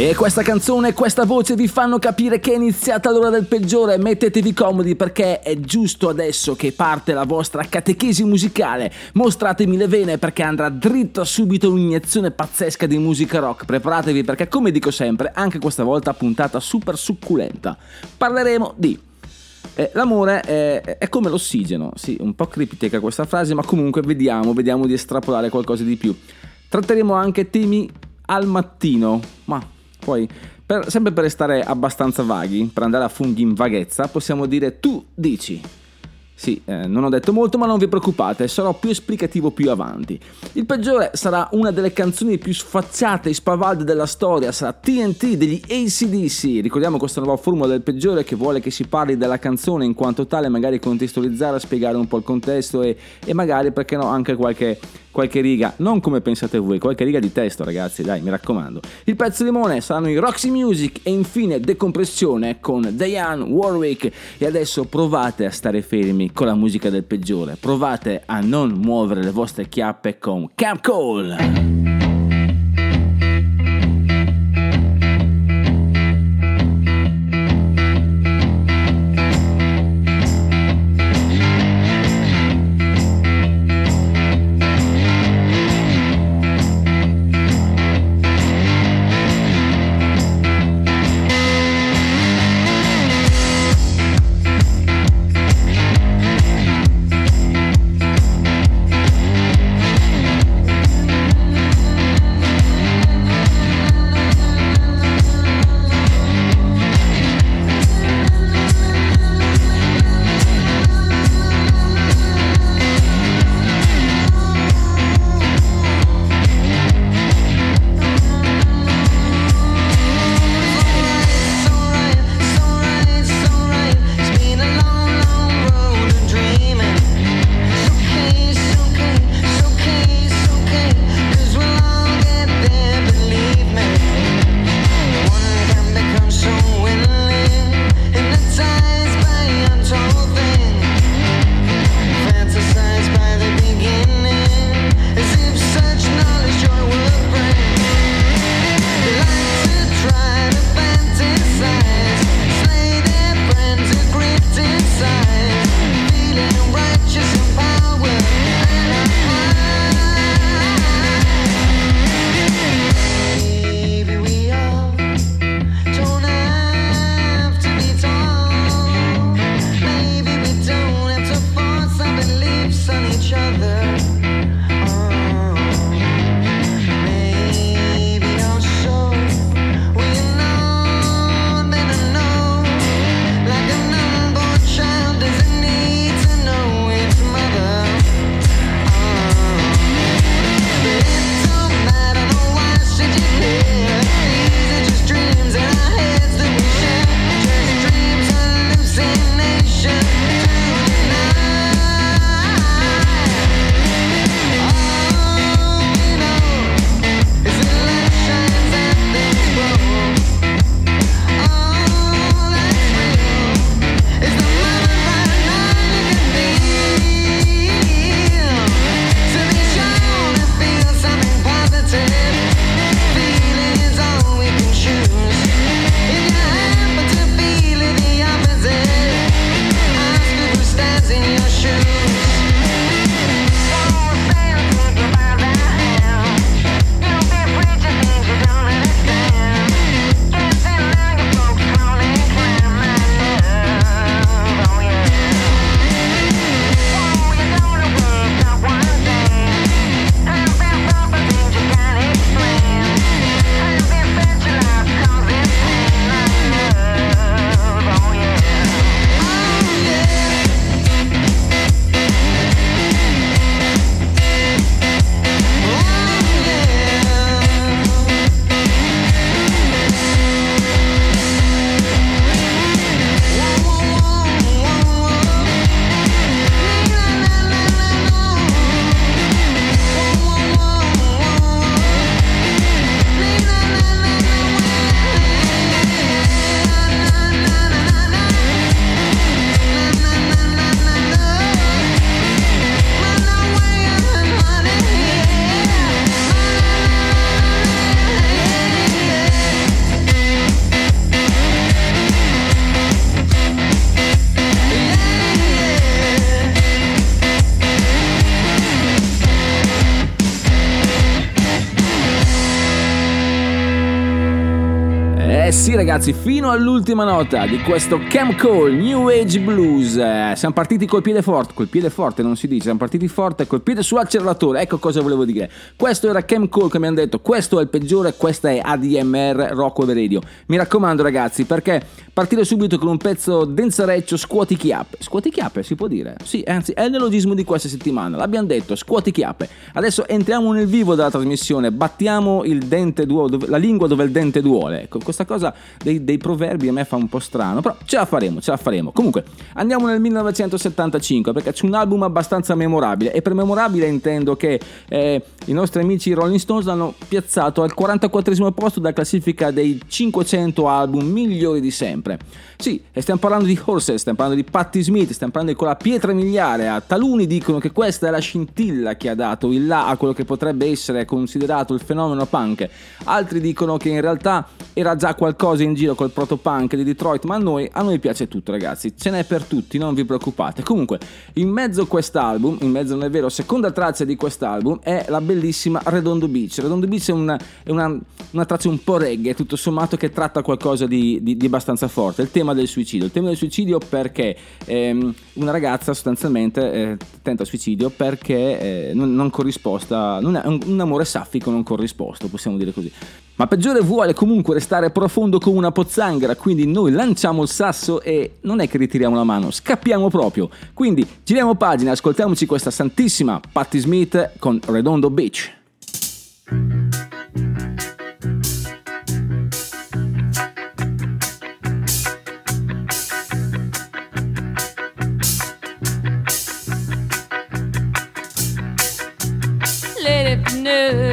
E questa canzone e questa voce vi fanno capire che è iniziata l'ora del peggiore. Mettetevi comodi perché è giusto adesso che parte la vostra catechesi musicale. Mostratemi le vene perché andrà dritto subito un'iniezione pazzesca di musica rock. Preparatevi perché, come dico sempre, anche questa volta puntata super succulenta. Parleremo di eh, l'amore è, è come l'ossigeno, sì, un po' critica questa frase, ma comunque vediamo, vediamo di estrapolare qualcosa di più. Tratteremo anche temi al mattino, ma poi, per- sempre per restare abbastanza vaghi, per andare a funghi in vaghezza, possiamo dire tu dici. Sì, eh, non ho detto molto, ma non vi preoccupate, sarò più esplicativo più avanti. Il peggiore sarà una delle canzoni più sfacciate e spavalde della storia, sarà TNT degli ACDC. Ricordiamo questa nuova formula del peggiore che vuole che si parli della canzone in quanto tale, magari contestualizzare, spiegare un po' il contesto e, e magari, perché no, anche qualche, qualche riga, non come pensate voi, qualche riga di testo, ragazzi, dai, mi raccomando. Il pezzo limone saranno i Roxy Music e infine Decompressione con Diane Warwick. E adesso provate a stare fermi con la musica del peggiore, provate a non muovere le vostre chiappe con Camp Cole. Sì ragazzi, fino all'ultima nota di questo Cam Cole New Age Blues. Siamo partiti col piede forte, col piede forte non si dice, siamo partiti forte col piede sull'acceleratore. Ecco cosa volevo dire. Questo era Cam Cole che mi hanno detto, questo è il peggiore, questa è ADMR Rock Over Radio. Mi raccomando ragazzi, perché partire subito con un pezzo densareccio scuoti chiappe. Scuoti chiappe si può dire? Sì, anzi è il neologismo di questa settimana. L'abbiamo detto, scuoti chiappe. Adesso entriamo nel vivo della trasmissione, battiamo il dente duole, la lingua dove il dente duole. Ecco, questa cosa dei, dei, proverbi a me fa un po' strano, però ce la faremo, ce la faremo. Comunque, andiamo nel 1975 perché c'è un album abbastanza memorabile e per memorabile intendo che eh, i nostri amici Rolling Stones l'hanno piazzato al 44 posto della classifica dei 500 album migliori di sempre. Sì, e stiamo parlando di Horses, stiamo parlando di Patti Smith, stiamo parlando di quella pietra miliare. Taluni dicono che questa è la scintilla che ha dato il là a quello che potrebbe essere considerato il fenomeno punk. Altri dicono che in realtà era già qualcosa in giro col proto-punk di Detroit, ma a noi, a noi piace tutto ragazzi, ce n'è per tutti, non vi preoccupate. Comunque, in mezzo a quest'album, in mezzo non è vero, seconda traccia di quest'album è la bellissima Redondo Beach. Redondo Beach è una, è una, una traccia un po' reggae, tutto sommato, che tratta qualcosa di, di, di abbastanza forte. Il tema tema del suicidio. Il tema del suicidio perché ehm, una ragazza sostanzialmente eh, tenta suicidio perché eh, non, non corrisposta, non è un, un amore saffico non corrisposto, possiamo dire così. Ma peggiore vuole comunque restare profondo come una pozzanghera, quindi noi lanciamo il sasso e non è che ritiriamo la mano, scappiamo proprio. Quindi giriamo pagina, ascoltiamoci questa santissima Patti Smith con Redondo Beach. dinner.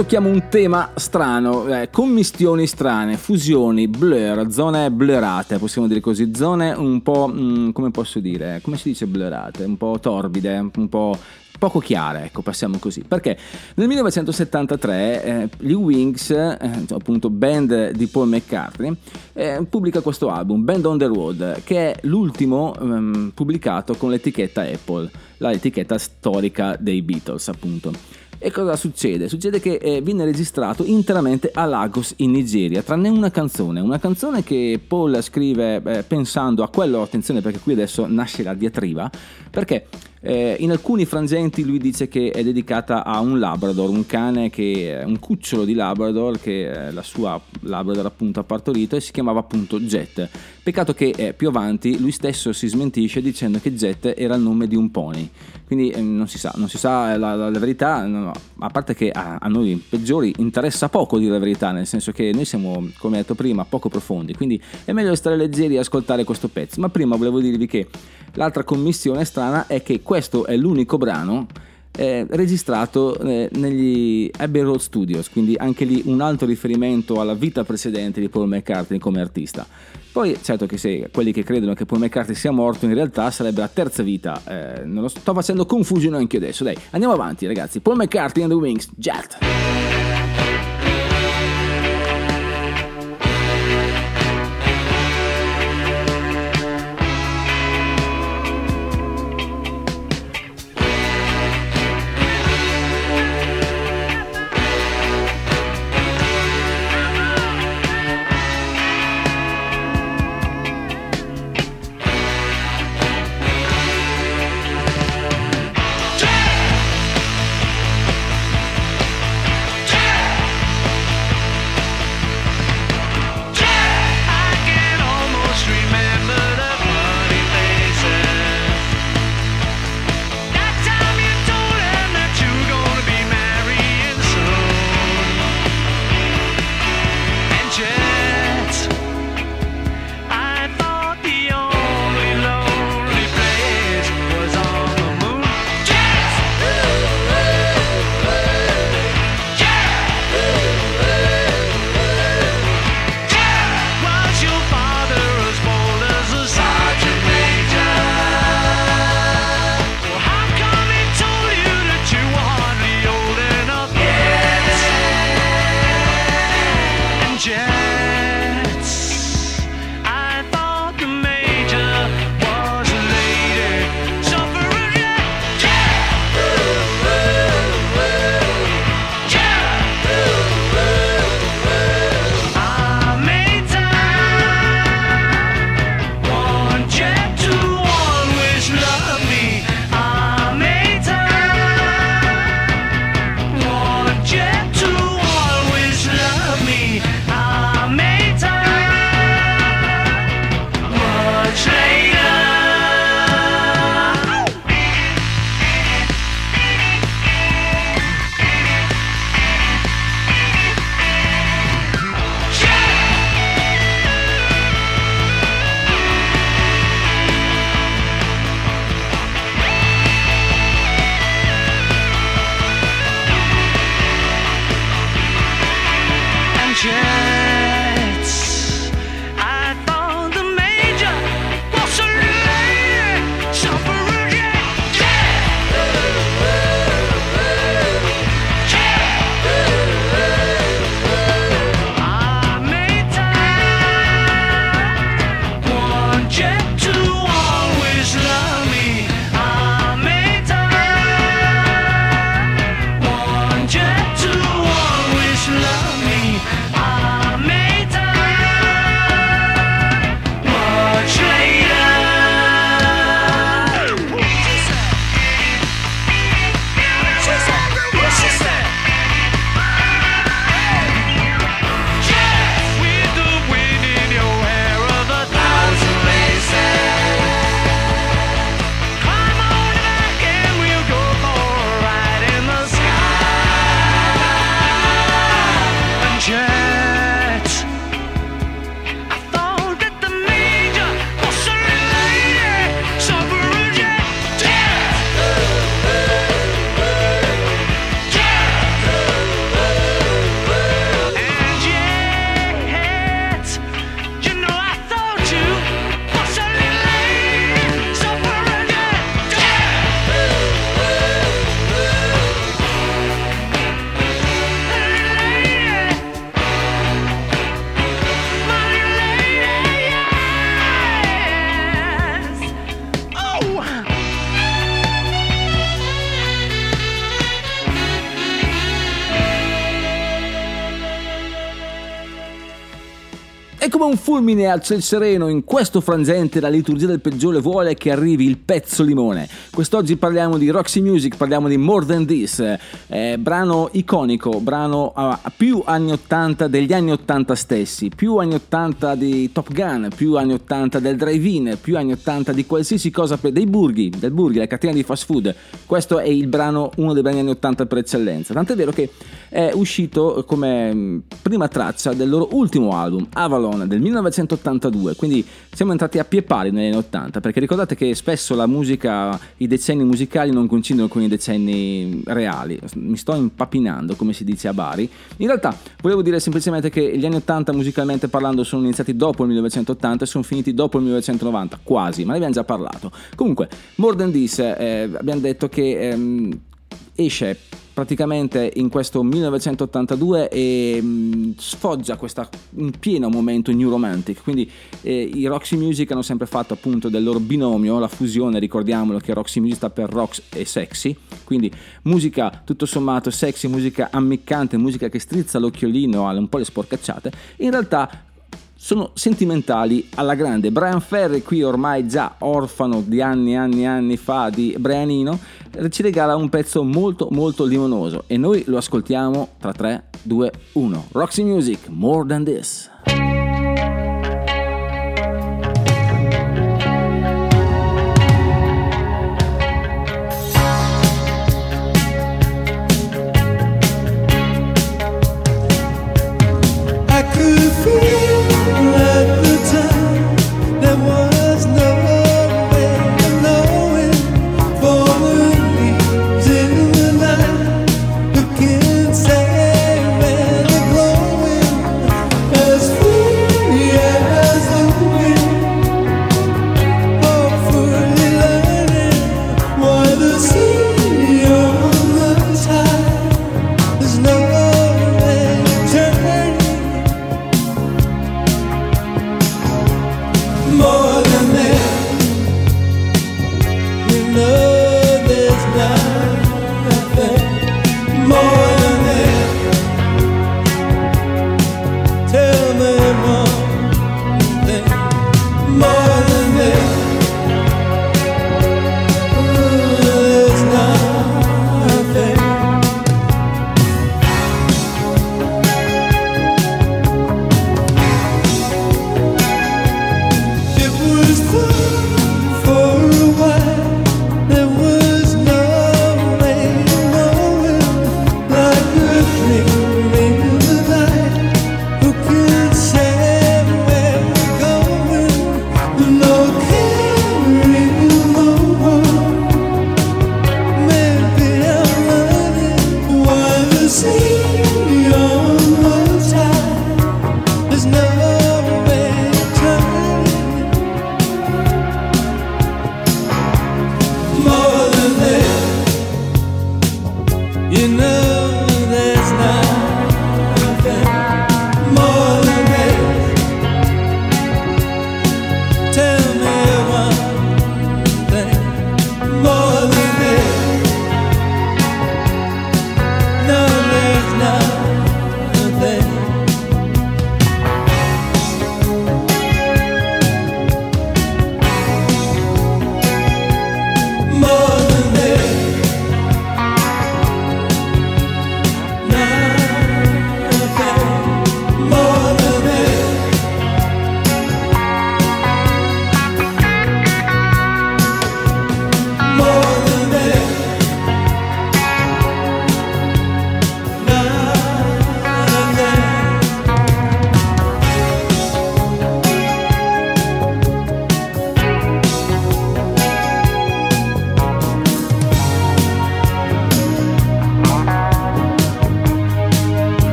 Tocchiamo un tema strano, eh, commistioni strane, fusioni, blur, zone blurate, possiamo dire così, zone un po', mm, come posso dire, come si dice blurate, un po' torbide, un po' poco chiare, ecco, passiamo così. Perché nel 1973 eh, gli Wings, eh, appunto band di Paul McCartney, eh, pubblica questo album, Band on the Road, che è l'ultimo ehm, pubblicato con l'etichetta Apple, la etichetta storica dei Beatles, appunto. E cosa succede? Succede che eh, viene registrato interamente a Lagos in Nigeria, tranne una canzone, una canzone che Paul scrive eh, pensando a quello, attenzione perché qui adesso nasce la diatriba, perché eh, in alcuni frangenti lui dice che è dedicata a un Labrador, un cane che un cucciolo di Labrador che eh, la sua Labrador appunto ha partorito e si chiamava appunto Jet. Peccato che eh, più avanti lui stesso si smentisce dicendo che Jet era il nome di un pony. Quindi eh, non si sa, non si sa la, la, la verità, no. a parte che a, a, noi peggiori interessa poco dire la verità, nel senso che noi siamo, come detto prima, poco profondi, quindi è meglio stare leggeri e ascoltare questo pezzo. Ma prima volevo dirvi che l'altra commissione strana è che questo è l'unico brano eh, registrato eh, negli Abbey Road Studios, quindi anche lì un altro riferimento alla vita precedente di Paul McCartney come artista. Poi, certo che se quelli che credono che Paul McCartney sia morto, in realtà sarebbe la terza vita. Eh, non lo sto facendo confusione anche adesso. Dai, andiamo avanti, ragazzi. Paul McCartney and the Wings, Jet. Fulmine al ciel sereno, in questo frangente la liturgia del peggiore vuole che arrivi il pezzo limone. Quest'oggi parliamo di Roxy Music, parliamo di More Than This, eh, brano iconico, brano a più anni 80 degli anni 80 stessi, più anni 80 di Top Gun, più anni 80 del drive-in, più anni 80 di qualsiasi cosa per dei burghi, del burghi, la catena di fast food. Questo è il brano, uno dei brani anni 80 per eccellenza. Tant'è vero che è uscito come mm, prima traccia del loro ultimo album, Avalon del 1982, quindi siamo entrati a pie pari negli anni 80, perché ricordate che spesso la musica, i decenni musicali non coincidono con i decenni reali, mi sto impapinando come si dice a Bari, in realtà volevo dire semplicemente che gli anni 80 musicalmente parlando sono iniziati dopo il 1980 e sono finiti dopo il 1990, quasi, ma ne abbiamo già parlato. Comunque, More Than This, eh, abbiamo detto che ehm, esce praticamente in questo 1982 e mh, sfoggia questa, in pieno momento New Romantic, quindi eh, i Roxy Music hanno sempre fatto appunto del loro binomio, la fusione, ricordiamolo che Roxy Music sta per Rox e Sexy, quindi musica tutto sommato sexy, musica ammiccante, musica che strizza l'occhiolino alle un po' le sporcacciate, in realtà sono sentimentali alla grande. Brian Ferry, qui ormai già orfano di anni e anni e anni fa di Brianino, ci regala un pezzo molto molto limonoso e noi lo ascoltiamo tra 3, 2, 1. Roxy Music, More Than This.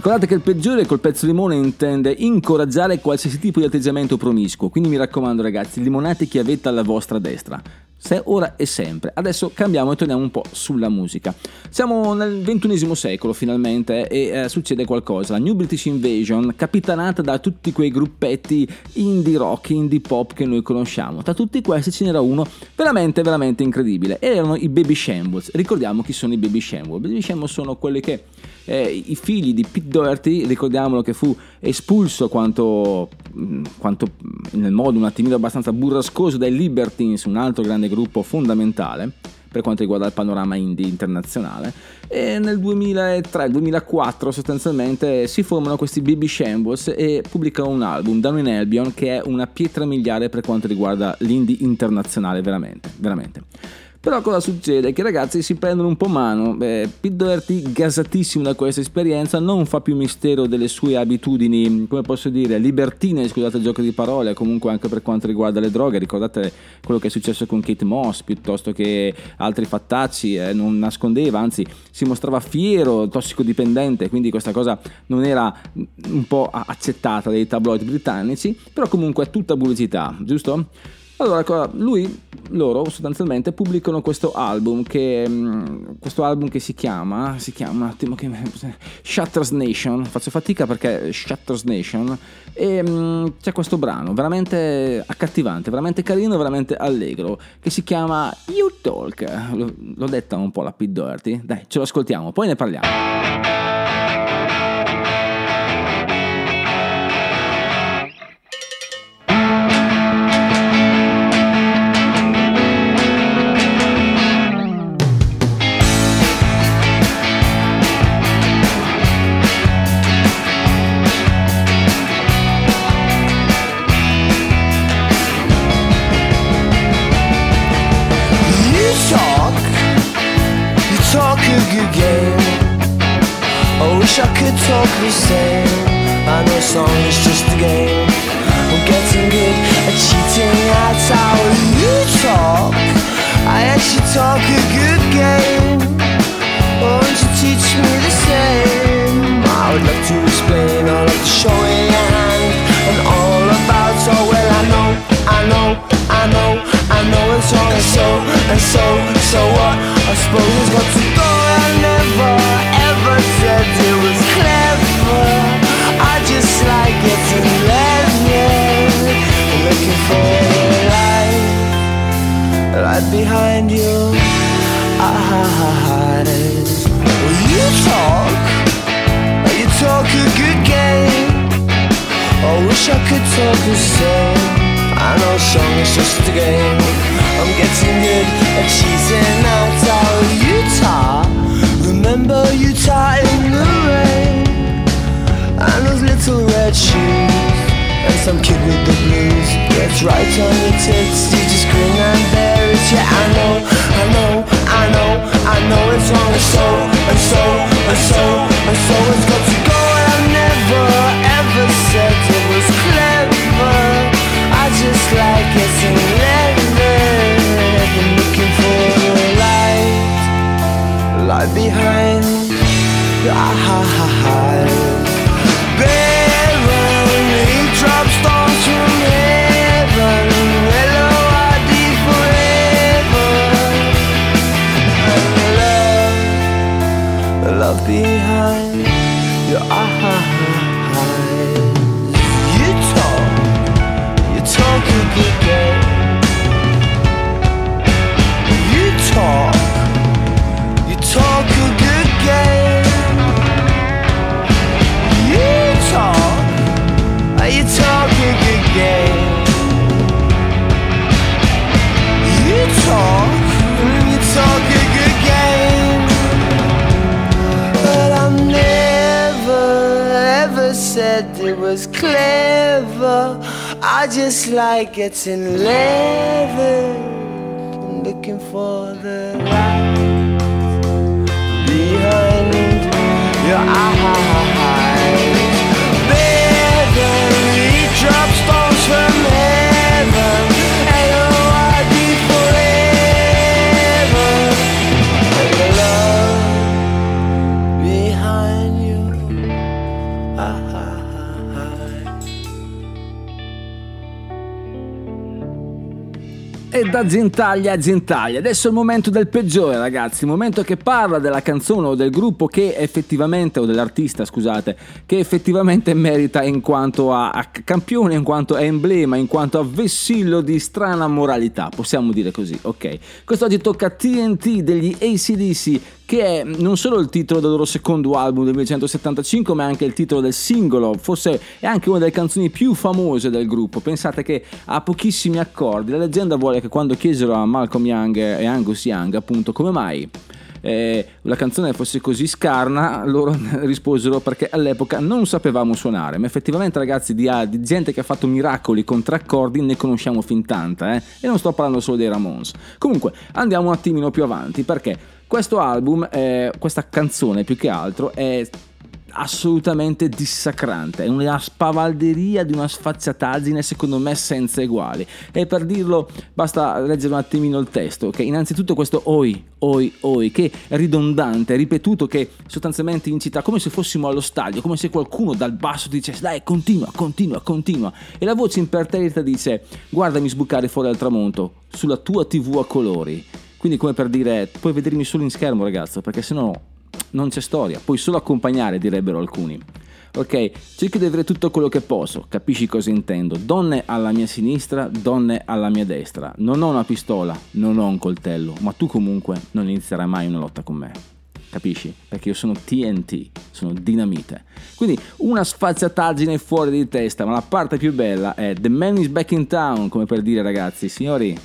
Ricordate che il peggiore col pezzo limone intende incoraggiare qualsiasi tipo di atteggiamento promiscuo, quindi mi raccomando ragazzi, limonate chi avete alla vostra destra. Se ora e sempre. Adesso cambiamo e torniamo un po' sulla musica. Siamo nel XXI secolo finalmente e eh, succede qualcosa. La New British Invasion, capitanata da tutti quei gruppetti indie rock, indie pop che noi conosciamo. Tra tutti questi ce n'era uno veramente, veramente incredibile. Erano i Baby Shambles. Ricordiamo chi sono i Baby Shambles. I Baby Shambles sono quelli che eh, i figli di Pete Doherty, ricordiamolo che fu espulso quanto, mh, quanto nel modo un attimino abbastanza burrascoso dai Libertines, un altro grande gruppo fondamentale per quanto riguarda il panorama indie internazionale e nel 2003-2004 sostanzialmente si formano questi BB Shambles e pubblicano un album, Down in Albion, che è una pietra miliare per quanto riguarda l'indie internazionale veramente, veramente. Però cosa succede? Che i ragazzi si prendono un po' mano. Beh, Pete Doherty, gasatissimo da questa esperienza, non fa più mistero delle sue abitudini, come posso dire, libertine, scusate il gioco di parole, comunque anche per quanto riguarda le droghe. Ricordate quello che è successo con Kate Moss, piuttosto che altri fattacci, eh, non nascondeva, anzi si mostrava fiero, tossicodipendente, quindi questa cosa non era un po' accettata dai tabloid britannici, però comunque è tutta pubblicità, giusto? Allora, cosa- lui, loro sostanzialmente pubblicano questo album che, mm, questo album che si chiama, si chiama un attimo, che, Shutters Nation, faccio fatica perché Shutters Nation, e mm, c'è questo brano veramente accattivante, veramente carino, veramente allegro, che si chiama You Talk, l'ho detta un po' la Pete Doherty, dai, ce lo ascoltiamo, poi ne parliamo. Could talk the same. I know song is just a game. I'm getting good at cheating. That's how you talk. I actually talk a good game. Won't you teach me the same? I would love to explain all of the show in hand and all about. Oh well, I know, I know, I know, I know it's wrong and so and so, so what? I suppose it's got to behind you. Eyes. Well, you talk, you talk a good game. I wish I could talk the same. I know song is just a game. I'm getting good at cheesing out how Utah. Remember Utah in the rain. And those little red shoes. And some kid with the blues gets right on your tits. You just grin and bear it. Yeah, I know, I know, I know, I know it's wrong. And so, and so, and so, and so it's got to go. And I never ever said it was clever. I just like getting levered. Been looking for the light, light behind ah, your eyes. Behind your eyes. I just like getting. I'm looking for the light behind your eyes. Da Gentaglia a Gentaglia, adesso è il momento del peggiore ragazzi, il momento che parla della canzone o del gruppo che effettivamente, o dell'artista scusate, che effettivamente merita in quanto a, a campione, in quanto a emblema, in quanto a vessillo di strana moralità, possiamo dire così, ok. Quest'oggi tocca TNT degli ACDC che è non solo il titolo del loro secondo album del 1975, ma anche il titolo del singolo, forse è anche una delle canzoni più famose del gruppo. Pensate che ha pochissimi accordi. La leggenda vuole che quando chiesero a Malcolm Young e Angus Young, appunto, come mai eh, la canzone fosse così scarna, loro risposero perché all'epoca non sapevamo suonare, ma effettivamente ragazzi di, di gente che ha fatto miracoli con tre accordi ne conosciamo fin tanta, eh? e non sto parlando solo dei Ramones. Comunque andiamo un attimino più avanti perché questo album, eh, questa canzone più che altro, è assolutamente dissacrante, è una spavalderia di una sfacciataggine secondo me senza eguali. E per dirlo basta leggere un attimino il testo che innanzitutto questo oi oi oi che ridondante, ripetuto che sostanzialmente incita come se fossimo allo stadio, come se qualcuno dal basso dicesse dai continua, continua, continua e la voce imperterrita dice guardami sbucare fuori al tramonto sulla tua tv a colori quindi come per dire puoi vedermi solo in schermo ragazzo perché sennò non c'è storia, puoi solo accompagnare, direbbero alcuni. Ok, cerco di avere tutto quello che posso, capisci cosa intendo? Donne alla mia sinistra, donne alla mia destra. Non ho una pistola, non ho un coltello, ma tu comunque non inizierai mai una lotta con me. Capisci? Perché io sono TNT, sono dinamite. Quindi una sfacciataggine fuori di testa, ma la parte più bella è The Man is back in town, come per dire ragazzi, signori,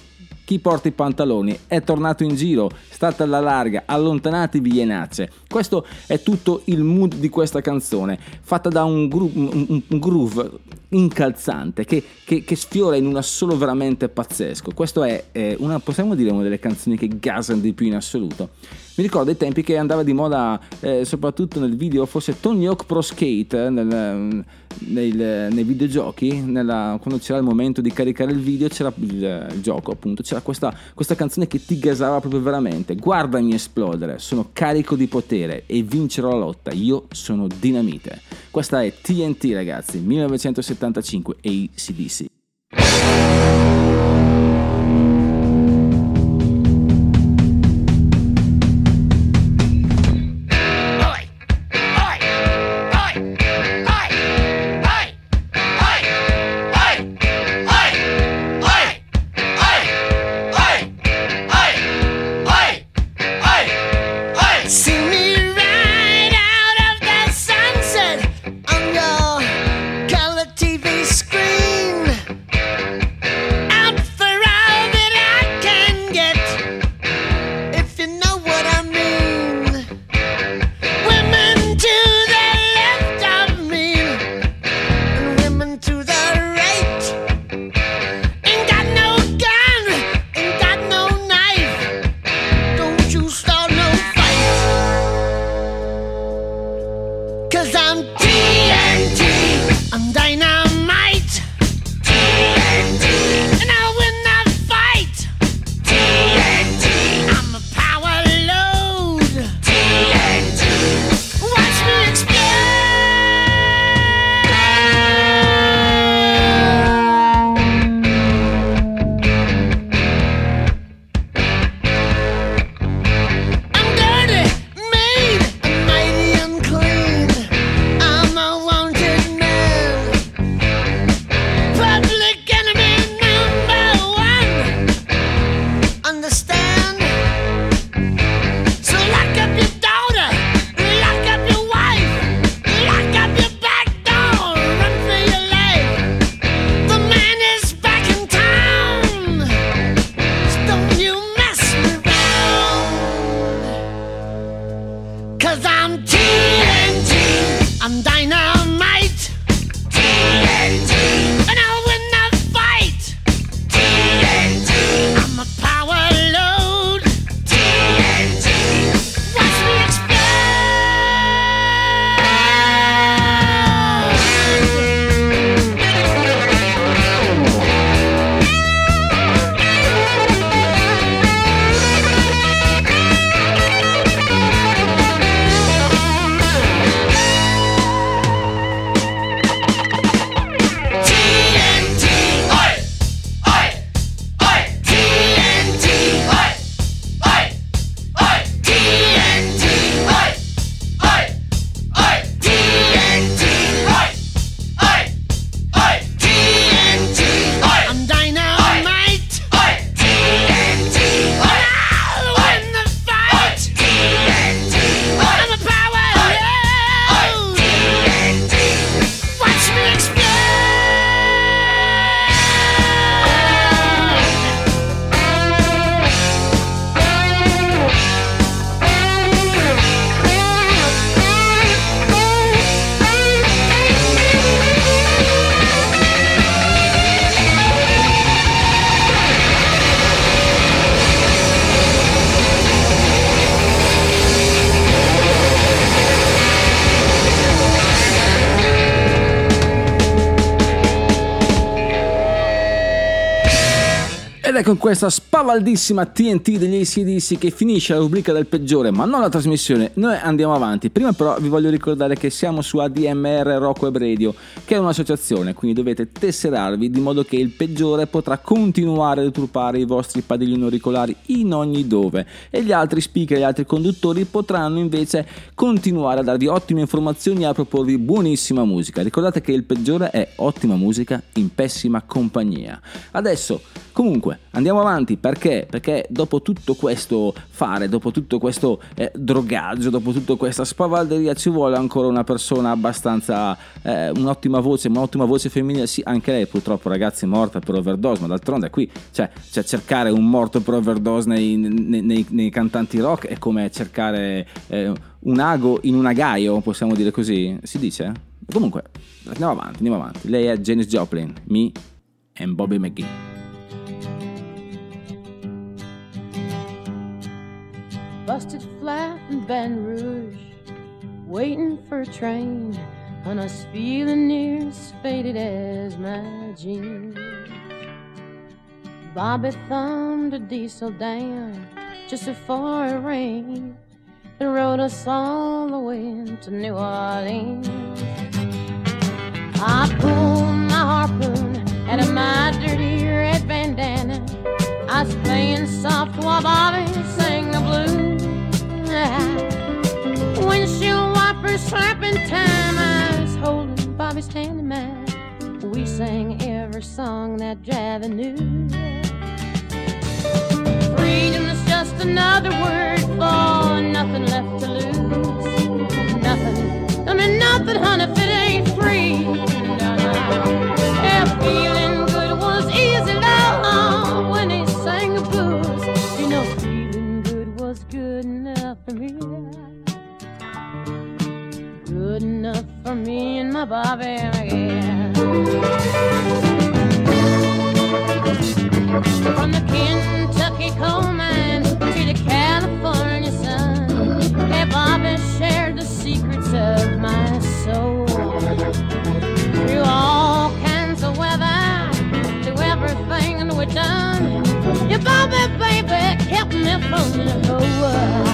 chi porta i pantaloni è tornato in giro, state alla larga, allontanatevi ienacce. Questo è tutto il mood di questa canzone, fatta da un, un, un groove incalzante che, che, che, sfiora in un assolo veramente pazzesco. Questo è eh, una, possiamo dire, una delle canzoni che gasano di più in assoluto. Mi ricordo ai tempi che andava di moda, eh, soprattutto nel video, forse Tony Hawk Pro Skate, nel, nel, nei videogiochi, nella, quando c'era il momento di caricare il video, c'era il, il gioco appunto, c'era questa, questa, canzone che ti gasava proprio veramente. Guardami esplodere, sono carico di potere e vincerò la lotta, io sono dinamite. Questa è TNT ragazzi, 1975 ACDC. Questa spavaldissima TNT degli ACDC che finisce la rubrica del peggiore, ma non la trasmissione. Noi andiamo avanti. Prima però vi voglio ricordare che siamo su ADMR Rock Web Radio, che è un'associazione, quindi dovete tesserarvi di modo che il peggiore potrà continuare a deturpare i vostri padiglioni auricolari in ogni dove e gli altri speaker e gli altri conduttori potranno invece continuare a darvi ottime informazioni e a proporvi buonissima musica. Ricordate che il peggiore è ottima musica in pessima compagnia. Adesso, comunque, andiamo avanti perché? Perché dopo tutto questo fare, dopo tutto questo eh, drogaggio, dopo tutta questa spavalderia ci vuole ancora una persona abbastanza eh, un'ottima voce, un'ottima voce femminile. Sì, anche lei purtroppo ragazzi è morta per overdose, ma d'altronde qui cioè, cioè cercare un morto per overdose nei, nei- nei- nei cantanti rock è come cercare eh, un ago in un agaio, possiamo dire così? Si dice? Comunque, andiamo avanti, andiamo avanti. Lei è Janis Joplin, me and Bobby McGee. Busted flat in Baton Rouge, waiting for a train, and I was feeling near as faded as my jeans. Bobby thumbed a diesel down just before it rained and rode us all the way to New Orleans. I pulled my harpoon out of my dirty red bandana. I was playing soft while Bobby sang the blues. Windshield wipers slapping time. I was holding Bobby's hand in mine. We sang every song that Javi knew. Freedom is just another word for nothing left to lose. Nothing. I mean, nothing, honey, if it ain't free. No, no. Good enough for me and my Bobby, yeah. From the Kentucky coal mine to the California sun, hey, Bobby shared the secrets of my soul. Through all kinds of weather, through everything that we done, your Bobby baby kept me from the whole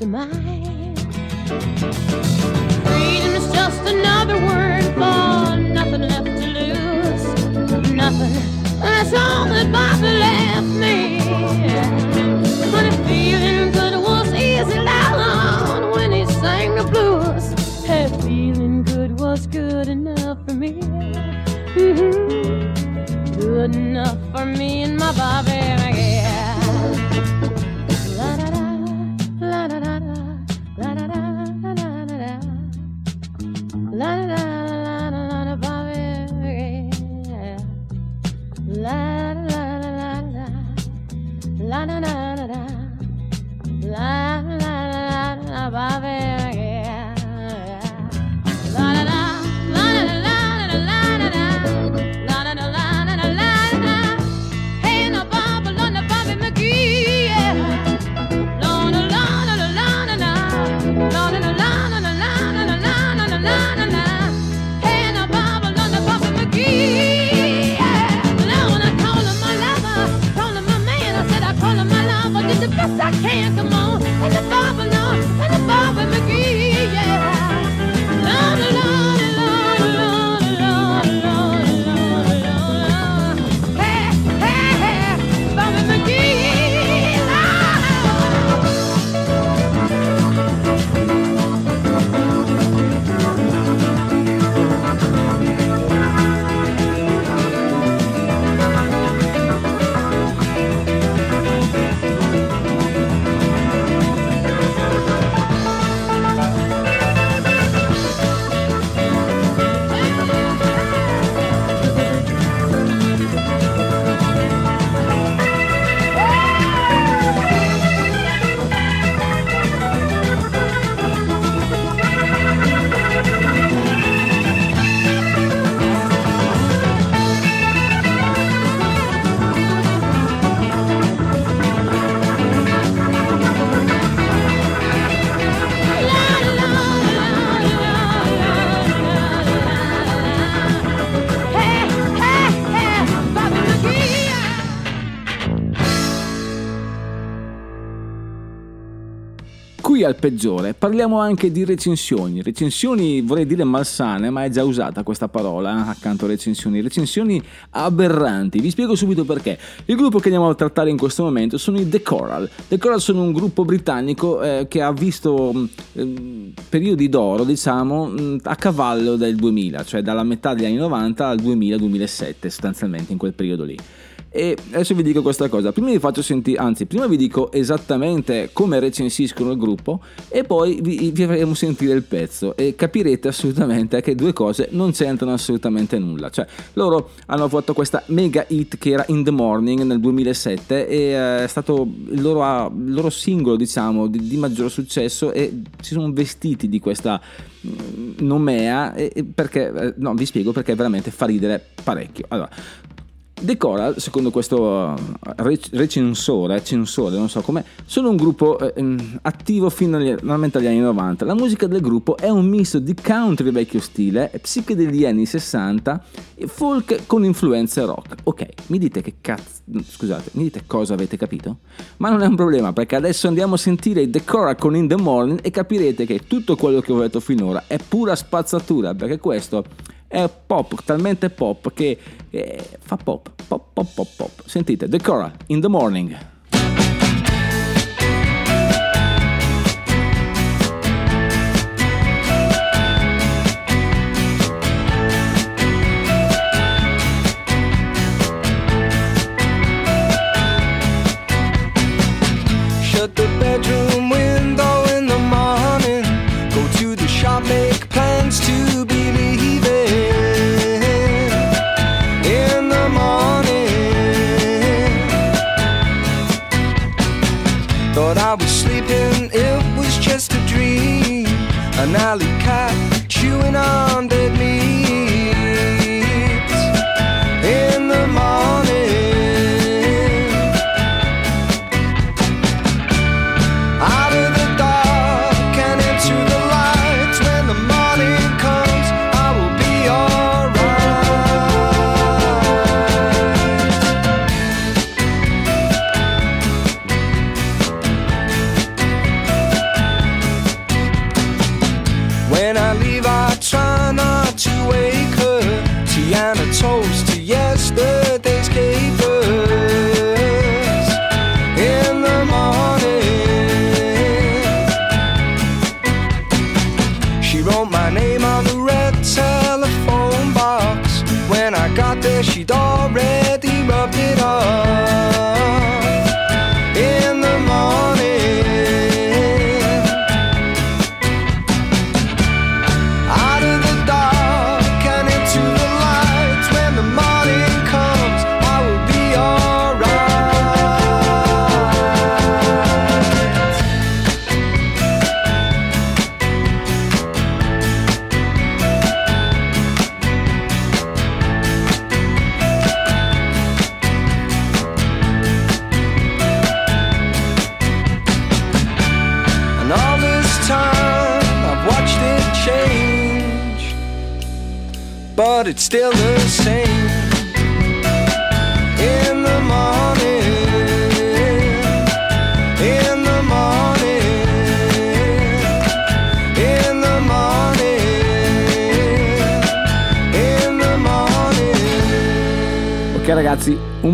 to mine. Freedom is just another word for nothing left to lose. Nothing. That's all that Bobby left me. But if feeling good was easy loud when he sang the blues. Hey, feeling good was good enough for me. Mm -hmm. Good enough for me and my Bobby. Al peggiore parliamo anche di recensioni. Recensioni vorrei dire malsane, ma è già usata questa parola accanto a recensioni. Recensioni aberranti. Vi spiego subito perché. Il gruppo che andiamo a trattare in questo momento sono i The Coral. The Coral sono un gruppo britannico eh, che ha visto eh, periodi d'oro, diciamo, mh, a cavallo del 2000, cioè dalla metà degli anni 90 al 2000-2007, sostanzialmente in quel periodo lì. E adesso vi dico questa cosa, prima vi faccio sentire, anzi prima vi dico esattamente come recensiscono il gruppo e poi vi, vi faremo sentire il pezzo e capirete assolutamente che due cose non c'entrano assolutamente nulla. Cioè loro hanno fatto questa mega hit che era In The Morning nel 2007 e eh, è stato il loro, il loro singolo diciamo di, di maggior successo e si sono vestiti di questa mm, nomea perché, eh, no vi spiego perché veramente fa ridere parecchio. Allora, The Coral, secondo questo rec- recensore, censore, non so com'è, sono un gruppo eh, ehm, attivo fino agli, agli anni 90. La musica del gruppo è un misto di country vecchio stile, psichedeli anni 60 e folk con influenze rock. Ok, mi dite che cazzo, scusate, mi dite cosa avete capito? Ma non è un problema perché adesso andiamo a sentire The Coral con In The Morning e capirete che tutto quello che ho detto finora è pura spazzatura perché questo è pop, talmente pop che eh, fa pop, pop, pop, pop, pop. Sentite, The Coral, In The Morning.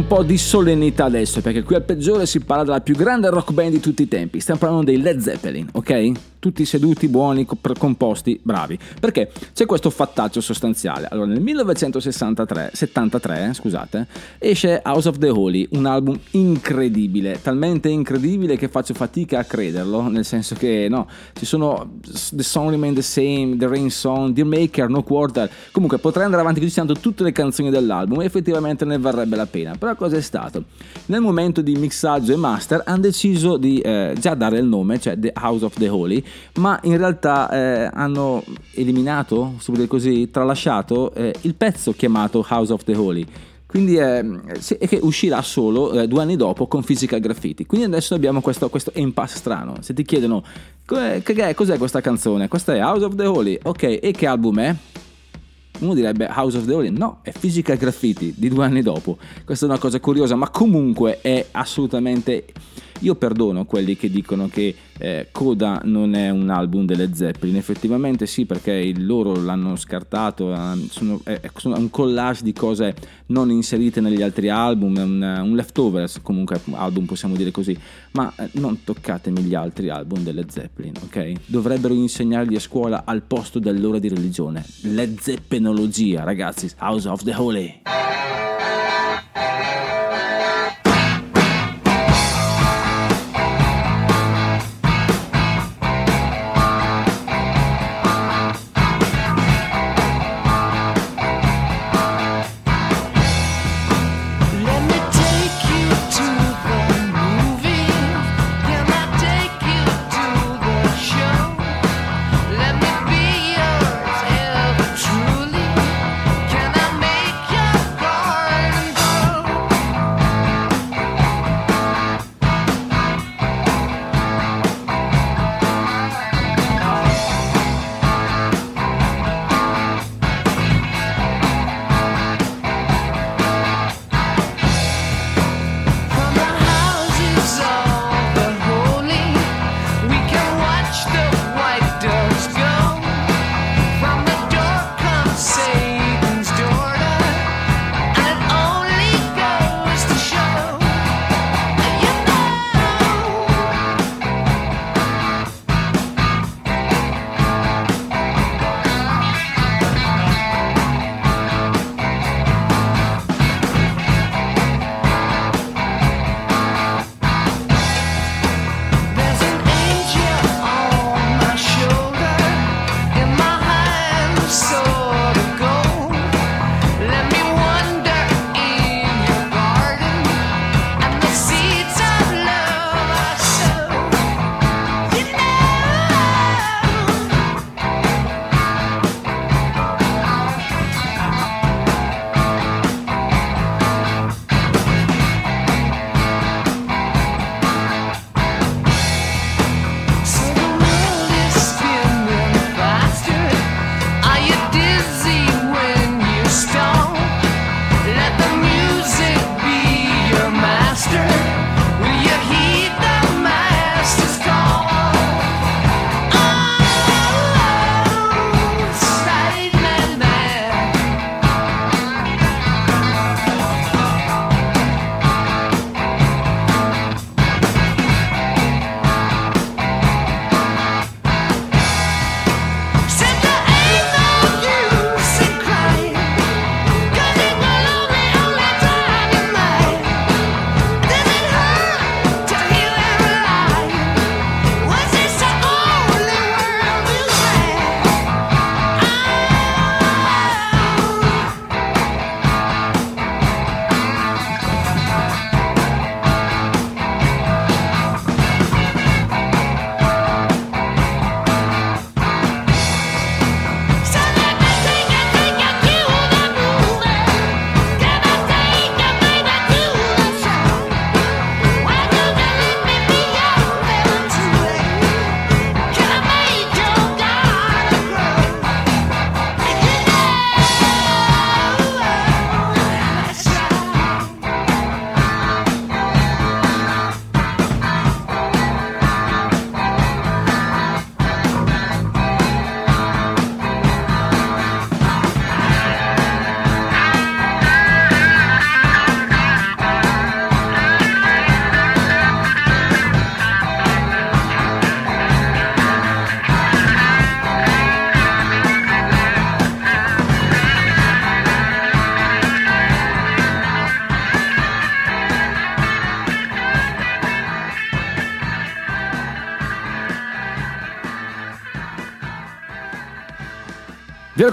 Po' di solennità adesso, perché qui al peggiore si parla della più grande rock band di tutti i tempi. Stiamo parlando dei Led Zeppelin, ok? Tutti seduti, buoni, co- composti, bravi. Perché c'è questo fattaccio sostanziale. Allora, nel 1963, 73, scusate, esce House of the Holy, un album incredibile, talmente incredibile che faccio fatica a crederlo, nel senso che, no, ci sono The Song Remain the Same, The Rain Song, Dear Maker, No Quarter, comunque potrei andare avanti così tutte le canzoni dell'album e effettivamente ne varrebbe la pena. Però cosa è stato? Nel momento di mixaggio e master hanno deciso di eh, già dare il nome, cioè The House of the Holy, ma in realtà eh, hanno eliminato, dire così, tralasciato eh, il pezzo chiamato House of the Holy. Quindi è, è che uscirà solo eh, due anni dopo con Physical Graffiti. Quindi adesso abbiamo questo, questo impasse strano. Se ti chiedono "Cos'è- cos'è questa canzone, questa è House of the Holy. Ok, e che album è? Uno direbbe House of the Holy, no, è Physical Graffiti di due anni dopo. Questa è una cosa curiosa, ma comunque è assolutamente Io perdono quelli che dicono che eh, Coda non è un album delle Zeppelin, effettivamente sì perché loro l'hanno scartato, eh, sono, è, è un collage di cose non inserite negli altri album, un, un leftovers comunque album possiamo dire così, ma eh, non toccatemi gli altri album delle Zeppelin, ok? Dovrebbero insegnarli a scuola al posto dell'ora di religione, le zeppenologia ragazzi, House of the Holy.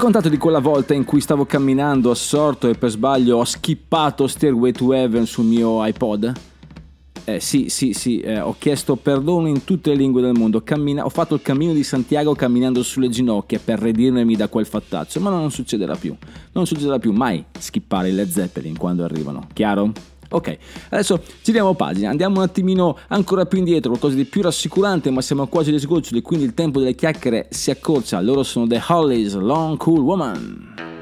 Raccontato di quella volta in cui stavo camminando assorto e per sbaglio ho skippato Stairway to Heaven sul mio iPod? Eh, sì, sì, sì, eh, ho chiesto perdono in tutte le lingue del mondo, Cammina- ho fatto il cammino di Santiago camminando sulle ginocchia per redimermi da quel fattaccio, ma non succederà più, non succederà più mai skippare le Zeppelin quando arrivano, chiaro? Ok, adesso giriamo pagina, andiamo un attimino ancora più indietro, qualcosa di più rassicurante, ma siamo quasi agli sgoccioli, quindi il tempo delle chiacchiere si accorcia. Loro sono The Hollies, Long Cool Woman.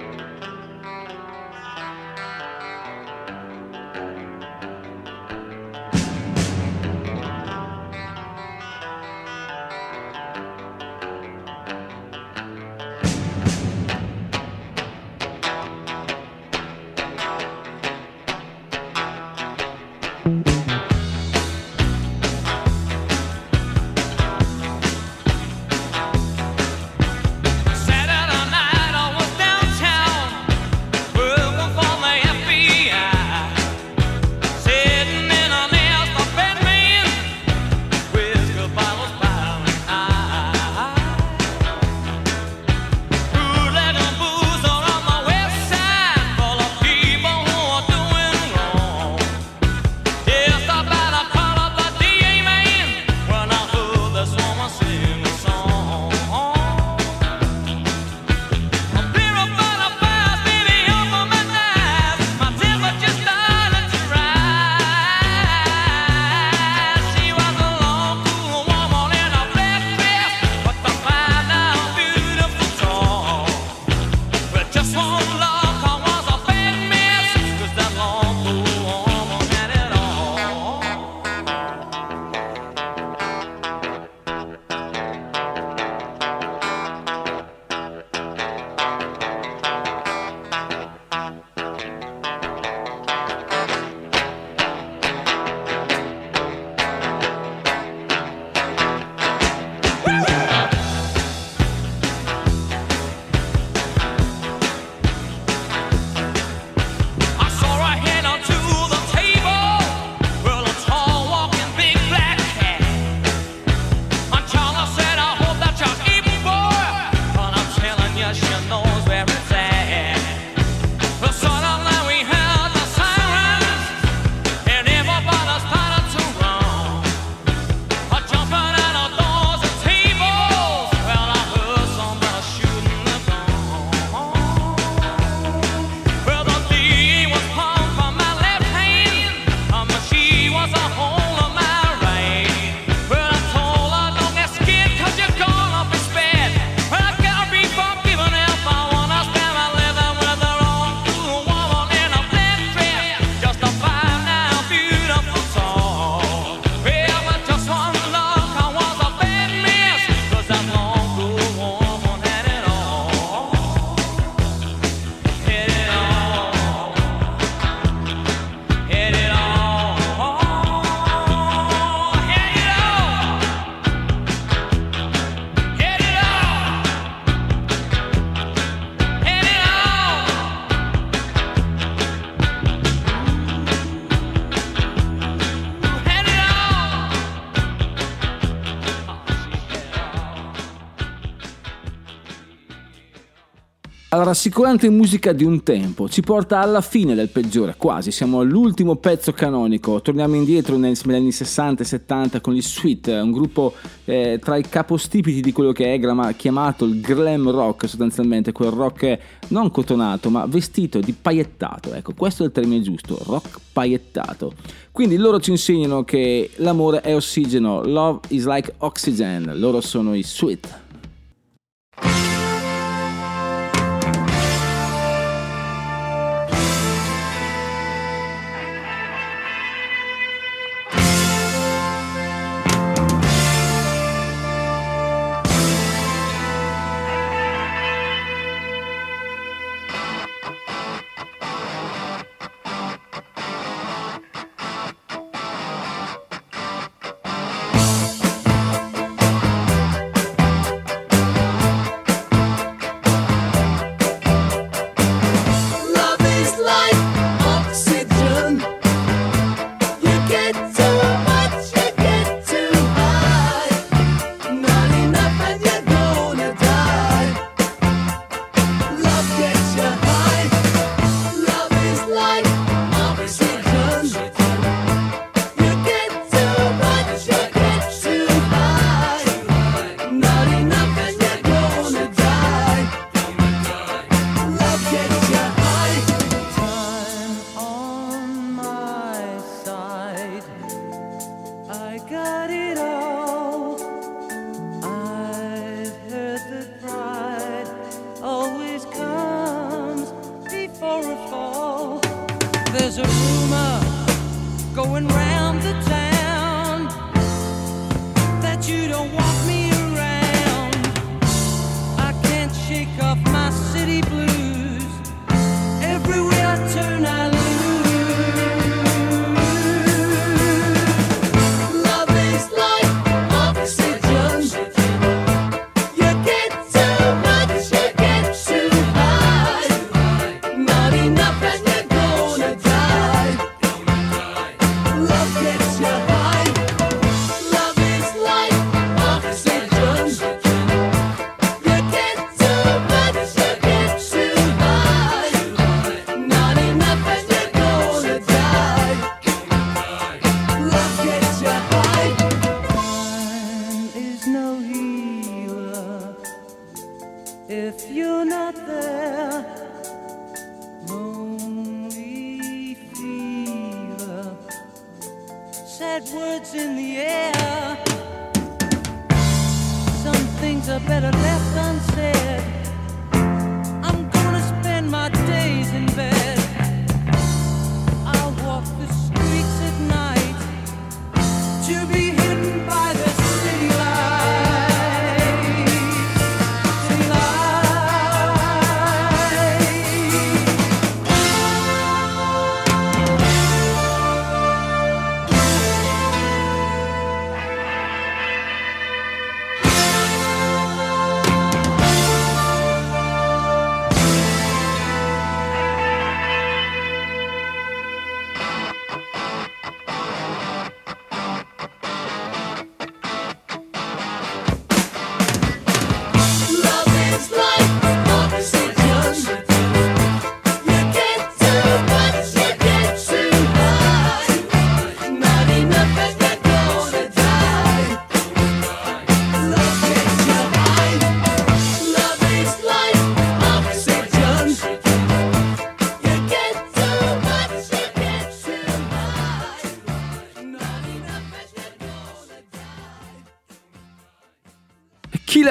rassicurante musica di un tempo. Ci porta alla fine del peggiore, quasi, siamo all'ultimo pezzo canonico, torniamo indietro negli anni 60 e 70 con gli Sweet, un gruppo eh, tra i capostipiti di quello che Egram chiamato il glam rock sostanzialmente, quel rock non cotonato ma vestito di paiettato, ecco questo è il termine giusto, rock paiettato. Quindi loro ci insegnano che l'amore è ossigeno, love is like oxygen, loro sono i Sweet.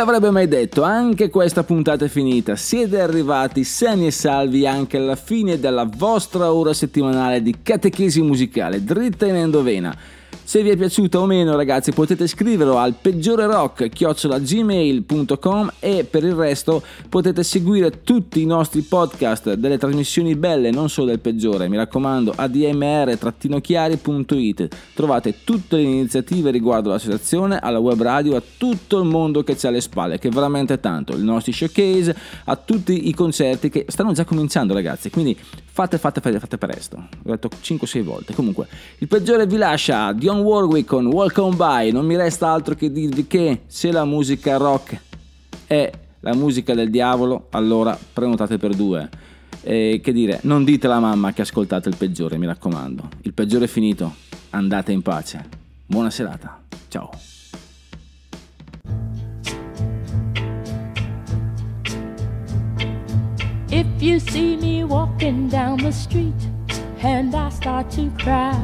L'avrebbe mai detto? Anche questa puntata è finita. Siete arrivati sani e salvi anche alla fine della vostra ora settimanale di catechesi musicale, dritta in endovena. Se vi è piaciuta o meno, ragazzi, potete scriverlo al peggiore rock gmail.com e per il resto potete seguire tutti i nostri podcast delle trasmissioni belle, non solo del peggiore. Mi raccomando, admr-chiari.it. Trovate tutte le iniziative riguardo l'associazione, alla web radio, a tutto il mondo che c'è alle spalle, che è veramente tanto. I nostri showcase, a tutti i concerti che stanno già cominciando, ragazzi. Quindi fate, fate, fate, fate presto. L'ho detto 5-6 volte. Comunque, il peggiore vi lascia Dion Warwick con On By. Non mi resta altro che dirvi che se la musica rock è la musica del diavolo, allora prenotate per due. E che dire, non dite alla mamma che ascoltate il peggiore, mi raccomando. Il peggiore è finito. Andate in pace. Buona serata. Ciao. If you see me walking down the street and I start to cry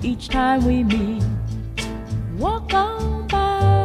each time we meet, walk on by.